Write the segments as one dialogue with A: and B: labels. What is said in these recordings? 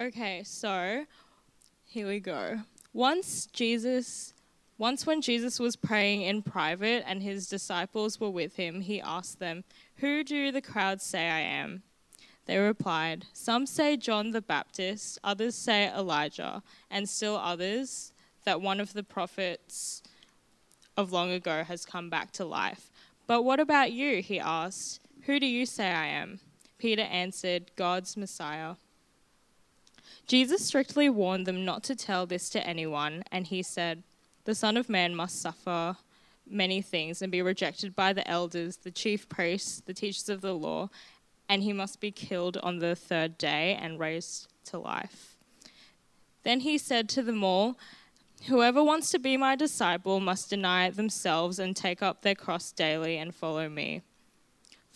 A: Okay, so here we go. Once Jesus once when Jesus was praying in private and his disciples were with him, he asked them, "Who do the crowds say I am?" They replied, "Some say John the Baptist, others say Elijah, and still others that one of the prophets of long ago has come back to life." But what about you? he asked. Who do you say I am? Peter answered, God's Messiah. Jesus strictly warned them not to tell this to anyone, and he said, The Son of Man must suffer many things and be rejected by the elders, the chief priests, the teachers of the law, and he must be killed on the third day and raised to life. Then he said to them all, Whoever wants to be my disciple must deny themselves and take up their cross daily and follow me.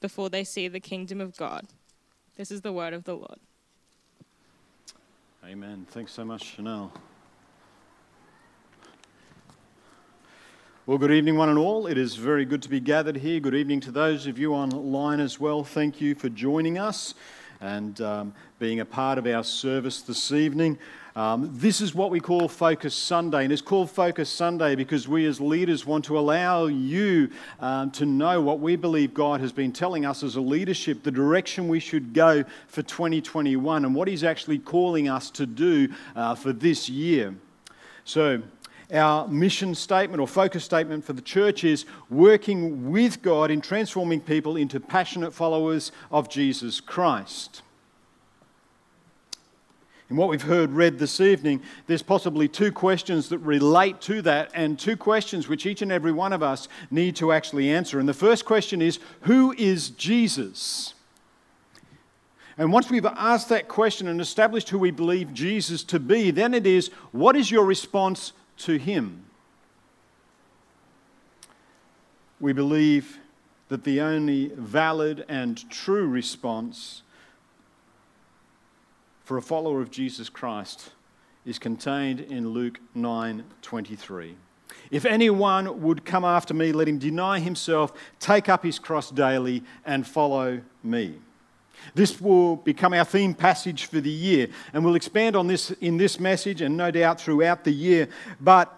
A: before they see the kingdom of God. This is the word of the Lord.
B: Amen. Thanks so much, Chanel. Well, good evening, one and all. It is very good to be gathered here. Good evening to those of you online as well. Thank you for joining us and um, being a part of our service this evening. Um, this is what we call Focus Sunday, and it's called Focus Sunday because we as leaders want to allow you um, to know what we believe God has been telling us as a leadership, the direction we should go for 2021, and what He's actually calling us to do uh, for this year. So, our mission statement or focus statement for the church is working with God in transforming people into passionate followers of Jesus Christ. In what we've heard read this evening, there's possibly two questions that relate to that, and two questions which each and every one of us need to actually answer. And the first question is Who is Jesus? And once we've asked that question and established who we believe Jesus to be, then it is what is your response to him? We believe that the only valid and true response for a follower of Jesus Christ is contained in Luke 9:23. If anyone would come after me, let him deny himself, take up his cross daily, and follow me. This will become our theme passage for the year, and we'll expand on this in this message and no doubt throughout the year. But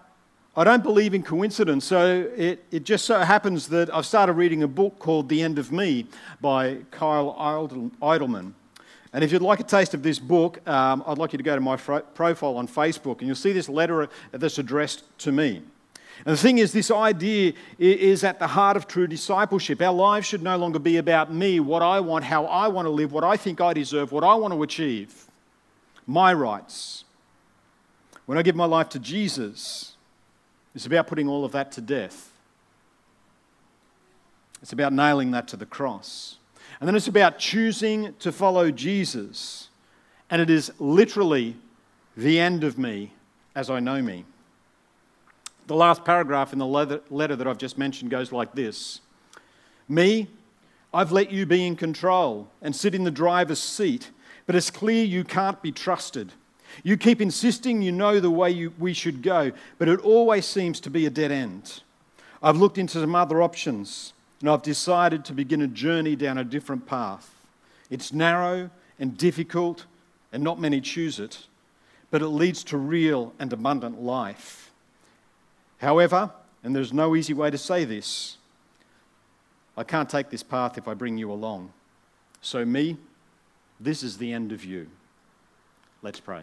B: I don't believe in coincidence, so it, it just so happens that I've started reading a book called The End of Me by Kyle Idleman. And if you'd like a taste of this book, um, I'd like you to go to my profile on Facebook and you'll see this letter that's addressed to me. And the thing is, this idea is at the heart of true discipleship. Our lives should no longer be about me, what I want, how I want to live, what I think I deserve, what I want to achieve, my rights. When I give my life to Jesus, it's about putting all of that to death. It's about nailing that to the cross. And then it's about choosing to follow Jesus. And it is literally the end of me as I know me. The last paragraph in the letter that I've just mentioned goes like this Me, I've let you be in control and sit in the driver's seat, but it's clear you can't be trusted. You keep insisting you know the way you, we should go, but it always seems to be a dead end. I've looked into some other options and I've decided to begin a journey down a different path. It's narrow and difficult, and not many choose it, but it leads to real and abundant life. However, and there's no easy way to say this, I can't take this path if I bring you along. So, me, this is the end of you. Let's pray.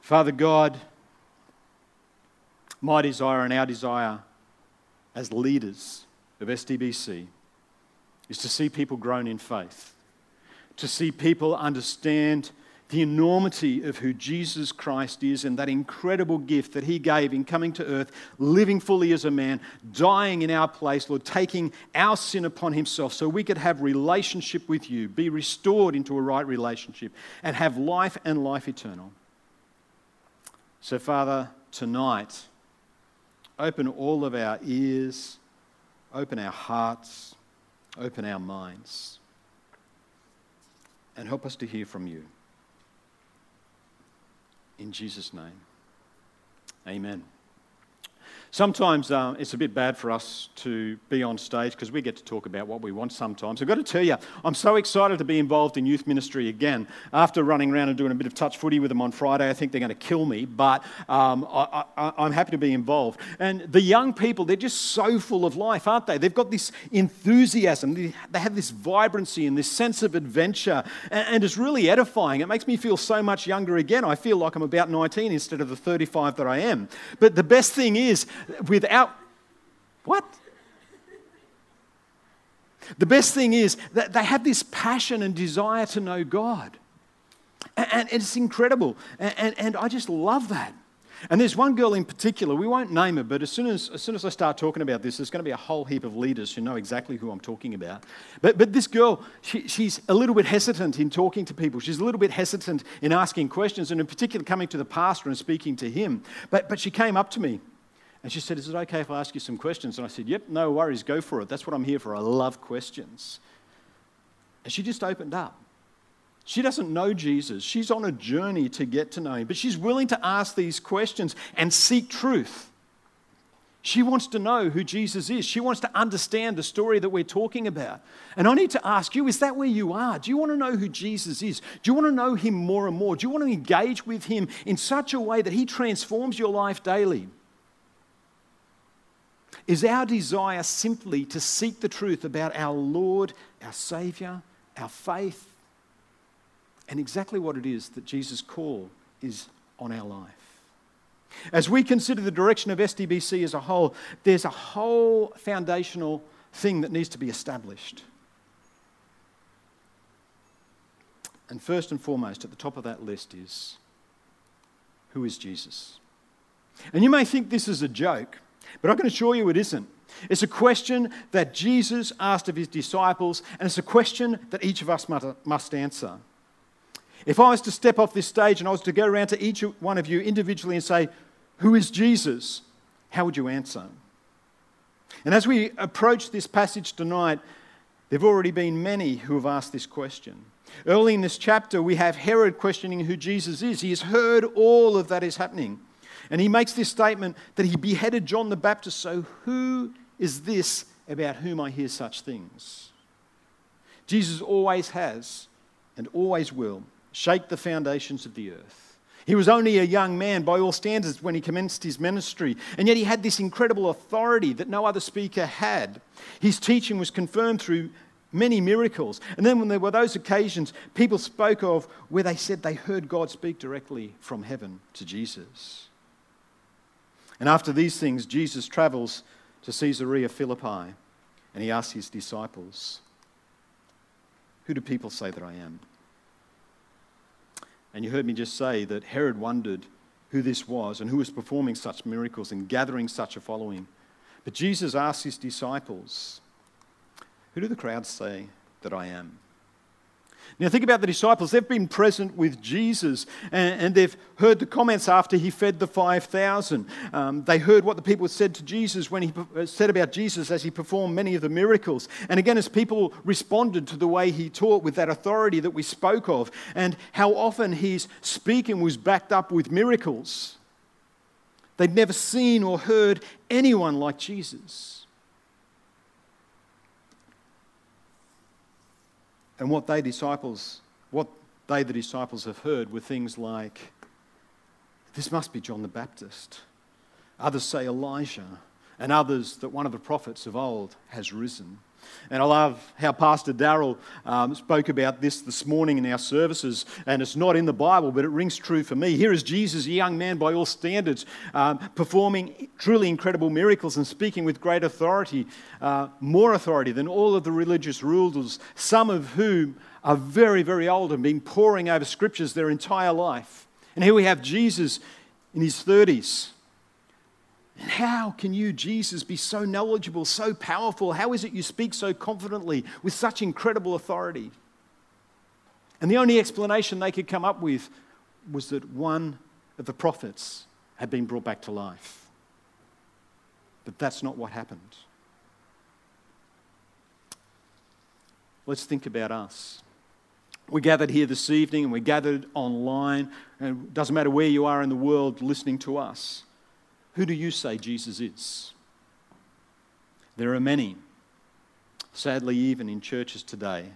B: Father God, my desire and our desire as leaders of SDBC is to see people grown in faith, to see people understand the enormity of who Jesus Christ is and that incredible gift that he gave in coming to earth, living fully as a man, dying in our place, Lord, taking our sin upon himself so we could have relationship with you, be restored into a right relationship, and have life and life eternal. So, Father, tonight, open all of our ears, open our hearts, open our minds, and help us to hear from you. In Jesus' name, amen. Sometimes uh, it's a bit bad for us to be on stage because we get to talk about what we want sometimes. I've got to tell you, I'm so excited to be involved in youth ministry again. After running around and doing a bit of touch footy with them on Friday, I think they're going to kill me, but um, I, am happy to be involved. And the young people, they're just so full of life, aren't they? They've got this enthusiasm, they have this vibrancy and this sense of adventure, and, and it's really edifying. It makes me feel so much younger again. I feel like I'm about 19 instead of the 35 that I am. But the best thing is, without what? The best thing is that they have this passion and desire to know God. And, it's incredible. And I just love that. And there's one girl in particular, we won't name her, but as soon as, as soon as I start talking about this, there's going to be a whole heap of leaders who know exactly who I'm talking about. But, but this girl, she, she's a little bit hesitant in talking to people. She's a little bit hesitant in asking questions, and in particular, coming to the pastor and speaking to him. But, but she came up to me and she said, Is it okay if I ask you some questions? And I said, Yep, no worries, go for it. That's what I'm here for. I love questions. And she just opened up. She doesn't know Jesus. She's on a journey to get to know him, but she's willing to ask these questions and seek truth. She wants to know who Jesus is. She wants to understand the story that we're talking about. And I need to ask you is that where you are? Do you want to know who Jesus is? Do you want to know him more and more? Do you want to engage with him in such a way that he transforms your life daily? Is our desire simply to seek the truth about our Lord, our Saviour, our faith, and exactly what it is that Jesus' call is on our life? As we consider the direction of SDBC as a whole, there's a whole foundational thing that needs to be established. And first and foremost, at the top of that list is who is Jesus? And you may think this is a joke, but I can assure you it isn't. It's a question that Jesus asked of his disciples, and it's a question that each of us must answer. If I was to step off this stage and I was to go around to each one of you individually and say, Who is Jesus? How would you answer? And as we approach this passage tonight, there have already been many who have asked this question. Early in this chapter, we have Herod questioning who Jesus is. He has heard all of that is happening. And he makes this statement that he beheaded John the Baptist. So, who is this about whom I hear such things? Jesus always has and always will shake the foundations of the earth. He was only a young man by all standards when he commenced his ministry, and yet he had this incredible authority that no other speaker had. His teaching was confirmed through many miracles. And then when there were those occasions, people spoke of where they said they heard God speak directly from heaven to Jesus. And after these things, Jesus travels to Caesarea Philippi and he asks his disciples, Who do people say that I am? And you heard me just say that Herod wondered who this was and who was performing such miracles and gathering such a following. But Jesus asked his disciples, Who do the crowds say that I am? Now, think about the disciples. They've been present with Jesus and, and they've heard the comments after he fed the 5,000. Um, they heard what the people said to Jesus when he uh, said about Jesus as he performed many of the miracles. And again, as people responded to the way he taught with that authority that we spoke of, and how often his speaking was backed up with miracles. They'd never seen or heard anyone like Jesus. And what they disciples, what they the disciples have heard were things like, this must be John the Baptist. Others say Elijah, and others that one of the prophets of old has risen. And I love how Pastor Darrell um, spoke about this this morning in our services. And it's not in the Bible, but it rings true for me. Here is Jesus, a young man by all standards, um, performing truly incredible miracles and speaking with great authority, uh, more authority than all of the religious rulers, some of whom are very, very old and been poring over scriptures their entire life. And here we have Jesus in his 30s and how can you, Jesus, be so knowledgeable, so powerful? How is it you speak so confidently with such incredible authority? And the only explanation they could come up with was that one of the prophets had been brought back to life. But that's not what happened. Let's think about us. We're gathered here this evening and we're gathered online, and it doesn't matter where you are in the world listening to us. Who do you say Jesus is? There are many, sadly, even in churches today,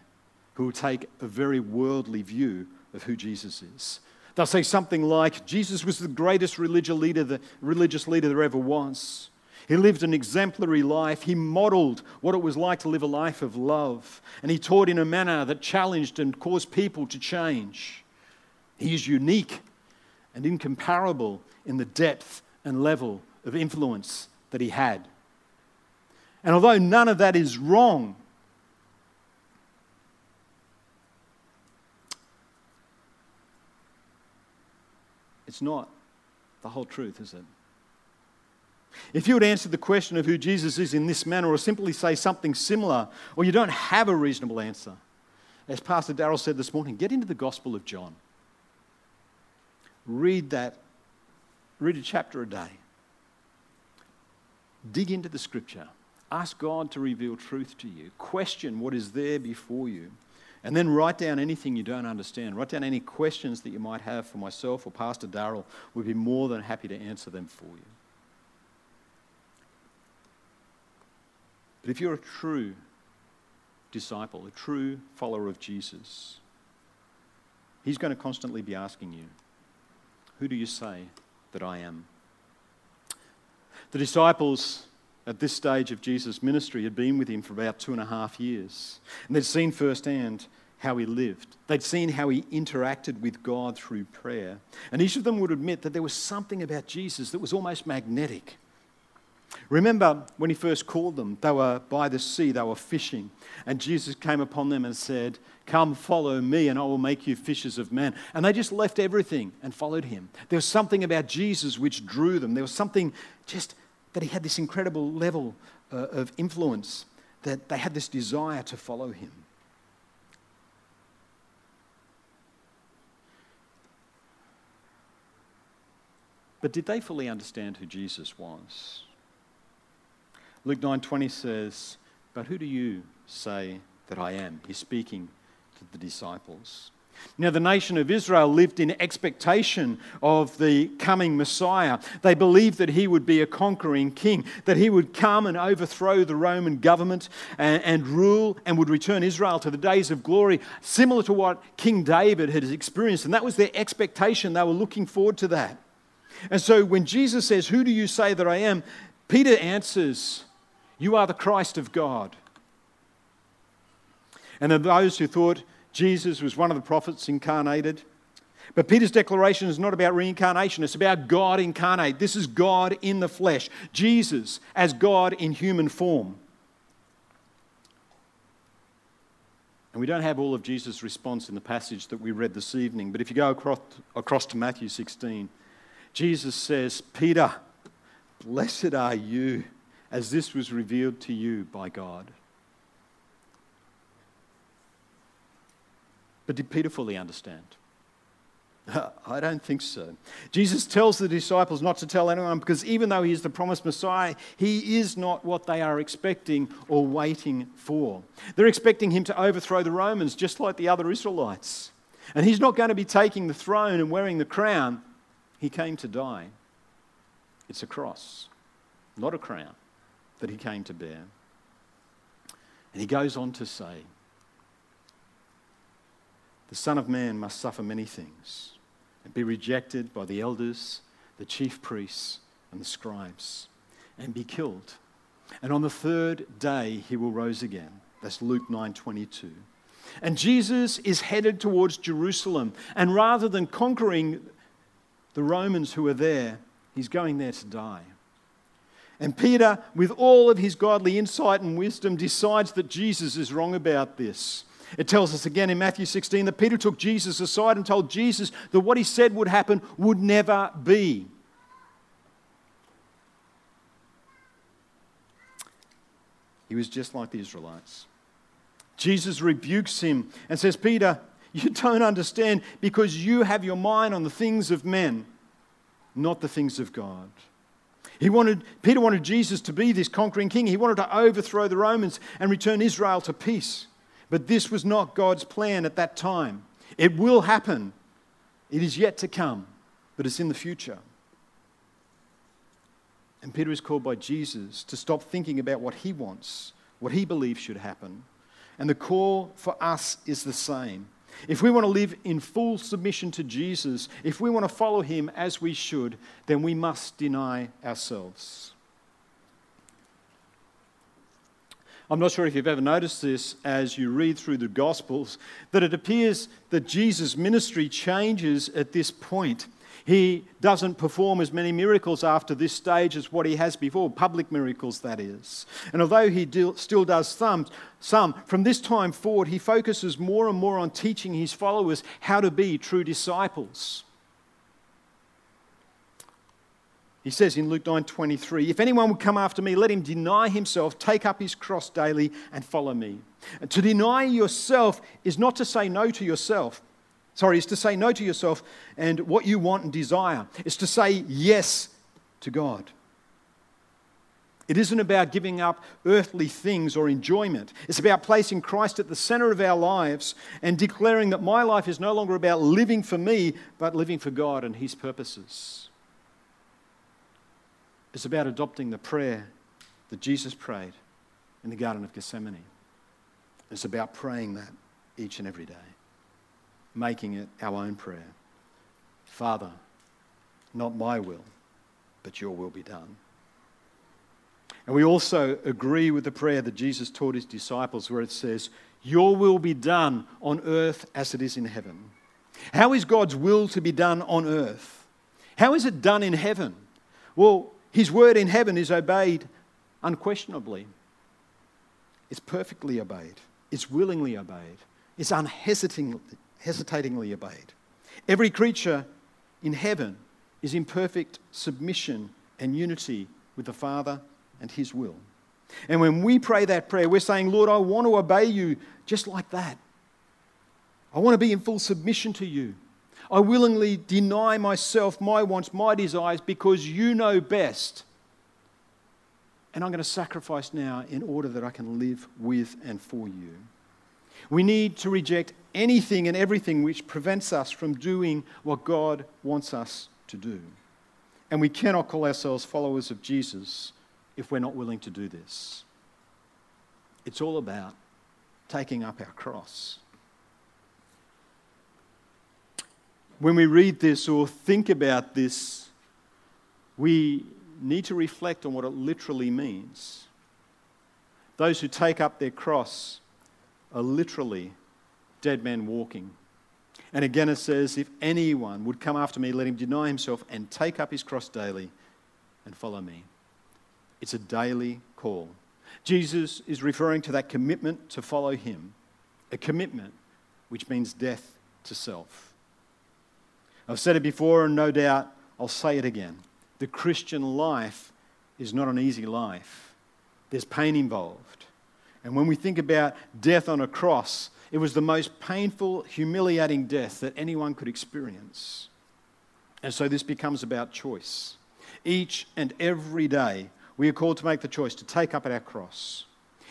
B: who will take a very worldly view of who Jesus is. They'll say something like, Jesus was the greatest religious leader, the religious leader there ever was. He lived an exemplary life. He modeled what it was like to live a life of love. And he taught in a manner that challenged and caused people to change. He is unique and incomparable in the depth and level of influence that he had. And although none of that is wrong, it's not the whole truth, is it? If you would answer the question of who Jesus is in this manner, or simply say something similar, or you don't have a reasonable answer, as Pastor Darrell said this morning, get into the Gospel of John. Read that Read a chapter a day. Dig into the scripture. Ask God to reveal truth to you. Question what is there before you. And then write down anything you don't understand. Write down any questions that you might have for myself or Pastor Darrell. We'd be more than happy to answer them for you. But if you're a true disciple, a true follower of Jesus, He's going to constantly be asking you, Who do you say that I am. The disciples at this stage of Jesus' ministry had been with him for about two and a half years, and they'd seen firsthand how he lived. They'd seen how he interacted with God through prayer. And each of them would admit that there was something about Jesus that was almost magnetic. Remember when he first called them, they were by the sea, they were fishing, and Jesus came upon them and said, Come, follow me, and I will make you fishers of men. And they just left everything and followed him. There was something about Jesus which drew them. There was something just that he had this incredible level uh, of influence that they had this desire to follow him. But did they fully understand who Jesus was? Luke 9:20 says, "But who do you say that I am?" He's speaking to the disciples. Now, the nation of Israel lived in expectation of the coming Messiah. They believed that he would be a conquering king, that he would come and overthrow the Roman government and, and, rule and would return Israel to the days of glory, similar to what King David had experienced. And that was their expectation. They were looking forward to that. And so when Jesus says, Who do you say that I am? Peter answers, You are the Christ of God. And then those who thought Jesus was one of the prophets incarnated. But Peter's declaration is not about reincarnation, it's about God incarnate. This is God in the flesh, Jesus as God in human form. And we don't have all of Jesus' response in the passage that we read this evening, but if you go across, across to Matthew 16, Jesus says, Peter, blessed are you, as this was revealed to you by God. But did Peter fully understand? I don't think so. Jesus tells the disciples not to tell anyone because even though he is the promised Messiah, he is not what they are expecting or waiting for. They're expecting him to overthrow the Romans just like the other Israelites. And he's not going to be taking the throne and wearing the crown. He came to die. It's a cross, not a crown, that he came to bear. And he goes on to say, the Son of Man must suffer many things and be rejected by the elders, the chief priests, and the scribes, and be killed, And on the third day he will rise again. That's Luke 9:22. And Jesus is headed towards Jerusalem, and rather than conquering the Romans who are there, he's going there to die. And Peter, with all of his godly insight and wisdom, decides that Jesus is wrong about this. It tells us again in Matthew 16 that Peter took Jesus aside and told Jesus that what he said would happen would never be. He was just like the Israelites. Jesus rebukes him and says, Peter, you don't understand because you have your mind on the things of men, not the things of God. He wanted, Peter wanted Jesus to be this conquering king. He wanted to overthrow the Romans and return Israel to peace. But this was not God's plan at that time. It will happen. It is yet to come, but it's in the future. And Peter is called by Jesus to stop thinking about what he wants, what he believes should happen. And the call for us is the same. If we want to live in full submission to Jesus, if we want to follow him as we should, then we must deny ourselves. I'm not sure if you've ever noticed this as you read through the Gospels, that it appears that Jesus' ministry changes at this point. He doesn't perform as many miracles after this stage as what he has before, public miracles, that is. And although he do, still does some, some, from this time forward, he focuses more and more on teaching his followers how to be true disciples. He says in Luke 9:23, "If anyone would come after me, let him deny himself, take up his cross daily and follow me." And to deny yourself is not to say no to yourself. Sorry, it's to say no to yourself and what you want and desire. It's to say yes to God. It isn't about giving up earthly things or enjoyment. It's about placing Christ at the center of our lives and declaring that my life is no longer about living for me, but living for God and His purposes. It's about adopting the prayer that Jesus prayed in the Garden of Gethsemane. It's about praying that each and every day, making it our own prayer. Father, not my will, but your will be done. And we also agree with the prayer that Jesus taught his disciples, where it says, Your will be done on earth as it is in heaven. How is God's will to be done on earth? How is it done in heaven? Well, his word in heaven is obeyed unquestionably. It's perfectly obeyed. It's willingly obeyed. It's unhesitatingly obeyed. Every creature in heaven is in perfect submission and unity with the Father and His will. And when we pray that prayer, we're saying, Lord, I want to obey you just like that. I want to be in full submission to you. I willingly deny myself, my wants, my desires, because you know best. And I'm going to sacrifice now in order that I can live with and for you. We need to reject anything and everything which prevents us from doing what God wants us to do. And we cannot call ourselves followers of Jesus if we're not willing to do this. It's all about taking up our cross. when we read this or think about this, we need to reflect on what it literally means. Those who take up their cross are literally dead men walking. And again, it says, If anyone would come after me, let him deny himself and take up his cross daily and follow me. It's a daily call. Jesus is referring to that commitment to follow him, a commitment which means death to self. I've said it before, and no doubt I'll say it again. The Christian life is not an easy life, there's pain involved. And when we think about death on a cross, it was the most painful, humiliating death that anyone could experience. And so this becomes about choice. Each and every day, we are called to make the choice to take up our cross.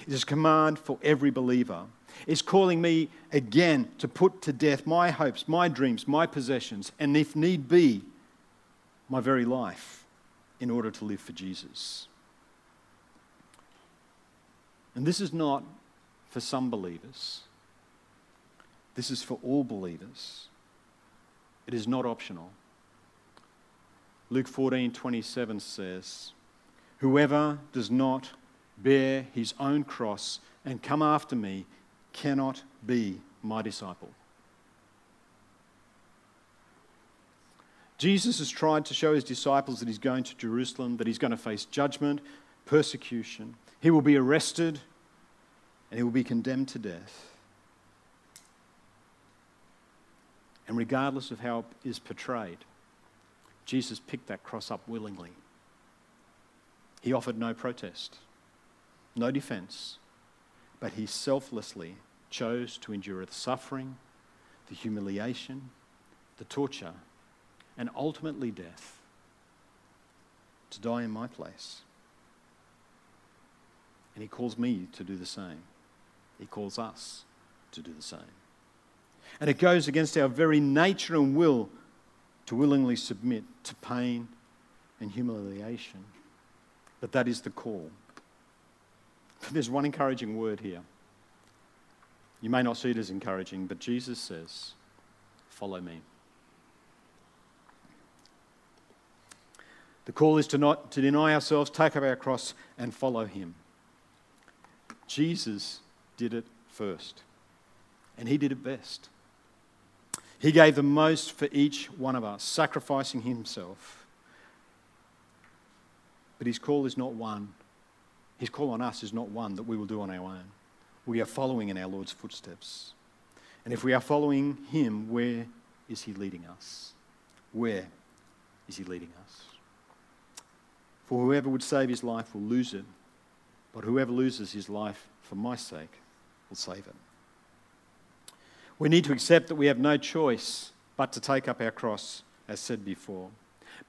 B: It is a command for every believer It's calling me again to put to death my hopes, my dreams, my possessions, and if need be, my very life in order to live for Jesus. And this is not for some believers, this is for all believers. It is not optional. Luke 14 27 says, Whoever does not bear his own cross, and come after me cannot be my disciple. Jesus has tried to show his disciples that he's going to Jerusalem, that he's going to face judgment, persecution. He will be arrested and he will be condemned to death. And regardless of how it is portrayed, Jesus picked that cross up willingly. He offered no protest, no defense, but he selflessly chose to endure the suffering, the humiliation, the torture, and ultimately death to die in my place. And he calls me to do the same. He calls us to do the same. And it goes against our very nature and will to willingly submit to pain and humiliation. But that is the call. But there's one encouraging word here. You may not see it as encouraging, but Jesus says, Follow me. The call is to, not, to deny ourselves, take up our cross, and follow him. Jesus did it first, and he did it best. He gave the most for each one of us, sacrificing himself. But his call is not one, his call on us is not one that we will do on our own. We are following in our Lord's footsteps. And if we are following him, where is he leading us? Where is he leading us? For whoever would save his life will lose it, but whoever loses his life for my sake will save it. We need to accept that we have no choice but to take up our cross, as said before.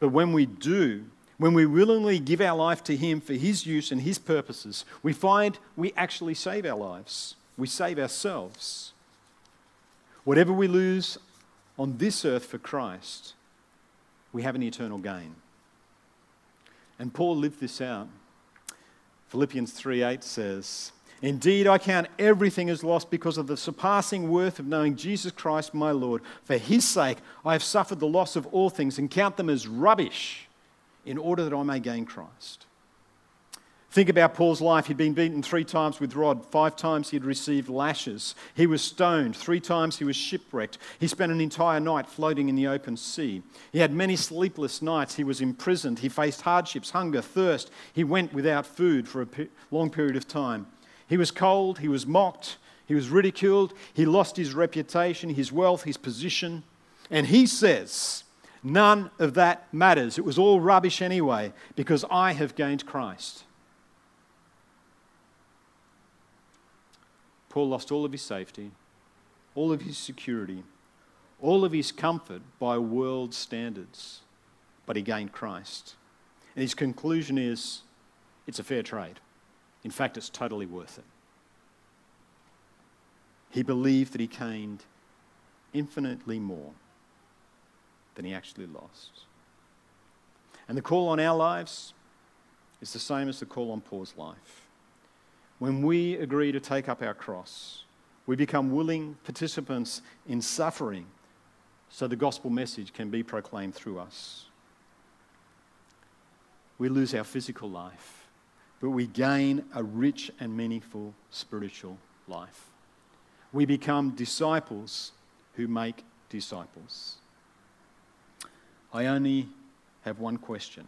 B: But when we do, when we willingly give our life to Him for His use and His purposes, we find we actually save our lives. We save ourselves. Whatever we lose on this earth for Christ, we have an eternal gain. And Paul lived this out. Philippians 3:8 says, Indeed, I count everything as lost because of the surpassing worth of knowing Jesus Christ my Lord. For his sake, I have suffered the loss of all things and count them as rubbish in order that I may gain Christ. Think about Paul's life. He'd been beaten three times with rod, five times he'd received lashes. He was stoned, three times he was shipwrecked. He spent an entire night floating in the open sea. He had many sleepless nights. He was imprisoned. He faced hardships, hunger, thirst. He went without food for a long period of time. He was cold, he was mocked, he was ridiculed, he lost his reputation, his wealth, his position. And he says, None of that matters. It was all rubbish anyway, because I have gained Christ. Paul lost all of his safety, all of his security, all of his comfort by world standards, but he gained Christ. And his conclusion is it's a fair trade. In fact, it's totally worth it. He believed that he gained infinitely more than he actually lost. And the call on our lives is the same as the call on Paul's life. When we agree to take up our cross, we become willing participants in suffering so the gospel message can be proclaimed through us. We lose our physical life but we gain a rich and meaningful spiritual life. We become disciples who make disciples. I only have one question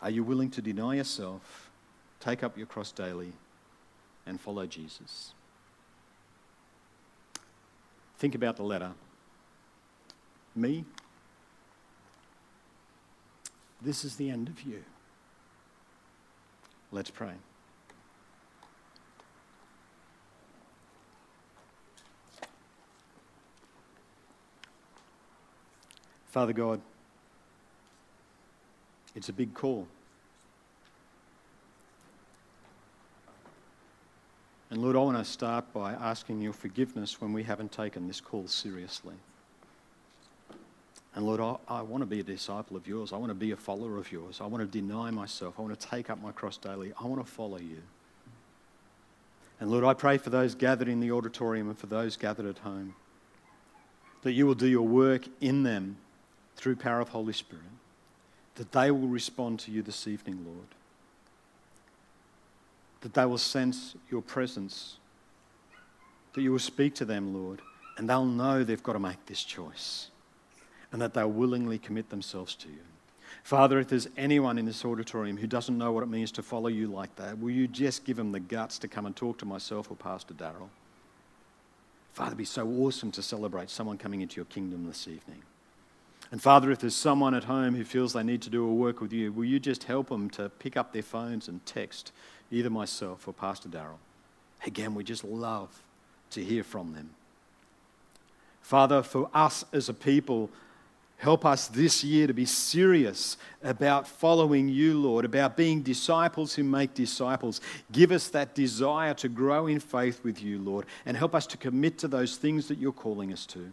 B: Are you willing to deny yourself, take up your cross daily, and follow Jesus? Think about the letter. Me? This is the end of you. Let's pray. Father God, it's a big call. And Lord, I want to start by asking your forgiveness when we haven't taken this call seriously. And Lord, I, I, want to be a disciple of yours. I want to be a follower of yours. I want to deny myself. I want to take up my cross daily. I want to follow you. And Lord, I pray for those gathered in the auditorium and for those gathered at home that you will do your work in them through power of Holy Spirit, that they will respond to you this evening, Lord. That they will sense your presence, that you will speak to them, Lord, and they'll know they've got to make this choice and that they'll willingly commit themselves to you. Father, if there's anyone in this auditorium who doesn't know what it means to follow you like that, will you just give them the guts to come and talk to myself or Pastor Daryl? Father, it'd be so awesome to celebrate someone coming into your kingdom this evening. And Father, if there's someone at home who feels they need to do a work with you, will you just help them to pick up their phones and text either myself or Pastor Daryl? Again, we just love to hear from them. Father, for us as a people, Help us this year to be serious about following you, Lord, about being disciples who make disciples. Give us that desire to grow in faith with you, Lord, and help us to commit to those things that you're calling us to.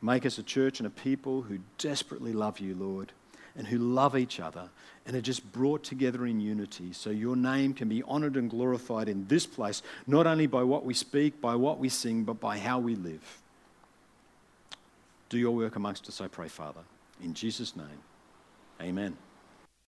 B: Make us a church and a people who desperately love you, Lord, and who love each other and are just brought together in unity so your name can be honored and glorified in this place, not only by what we speak, by what we sing, but by how we live. Do your work amongst us, I pray, Father. In Jesus' name, amen.